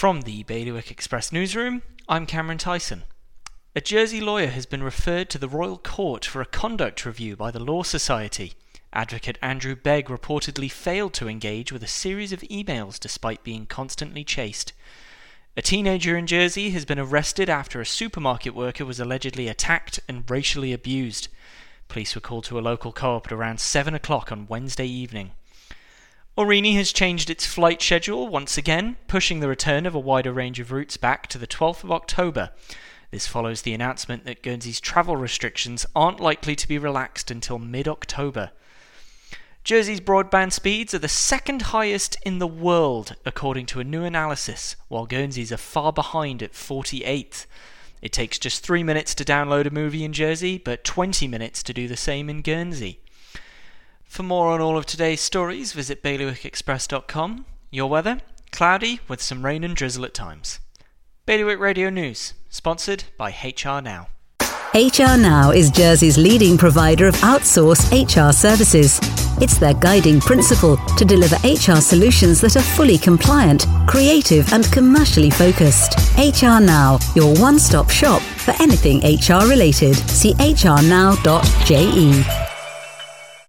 From the Bailiwick Express newsroom, I'm Cameron Tyson. A Jersey lawyer has been referred to the Royal Court for a conduct review by the Law Society. Advocate Andrew Begg reportedly failed to engage with a series of emails despite being constantly chased. A teenager in Jersey has been arrested after a supermarket worker was allegedly attacked and racially abused. Police were called to a local co op at around 7 o'clock on Wednesday evening. Aurigny has changed its flight schedule once again, pushing the return of a wider range of routes back to the 12th of October. This follows the announcement that Guernsey's travel restrictions aren't likely to be relaxed until mid October. Jersey's broadband speeds are the second highest in the world, according to a new analysis, while Guernsey's are far behind at 48th. It takes just 3 minutes to download a movie in Jersey, but 20 minutes to do the same in Guernsey. For more on all of today's stories, visit bailiwickexpress.com. Your weather? Cloudy with some rain and drizzle at times. Bailiwick Radio News, sponsored by HR Now. HR Now is Jersey's leading provider of outsourced HR services. It's their guiding principle to deliver HR solutions that are fully compliant, creative, and commercially focused. HR Now, your one stop shop for anything HR related. See hrnow.je.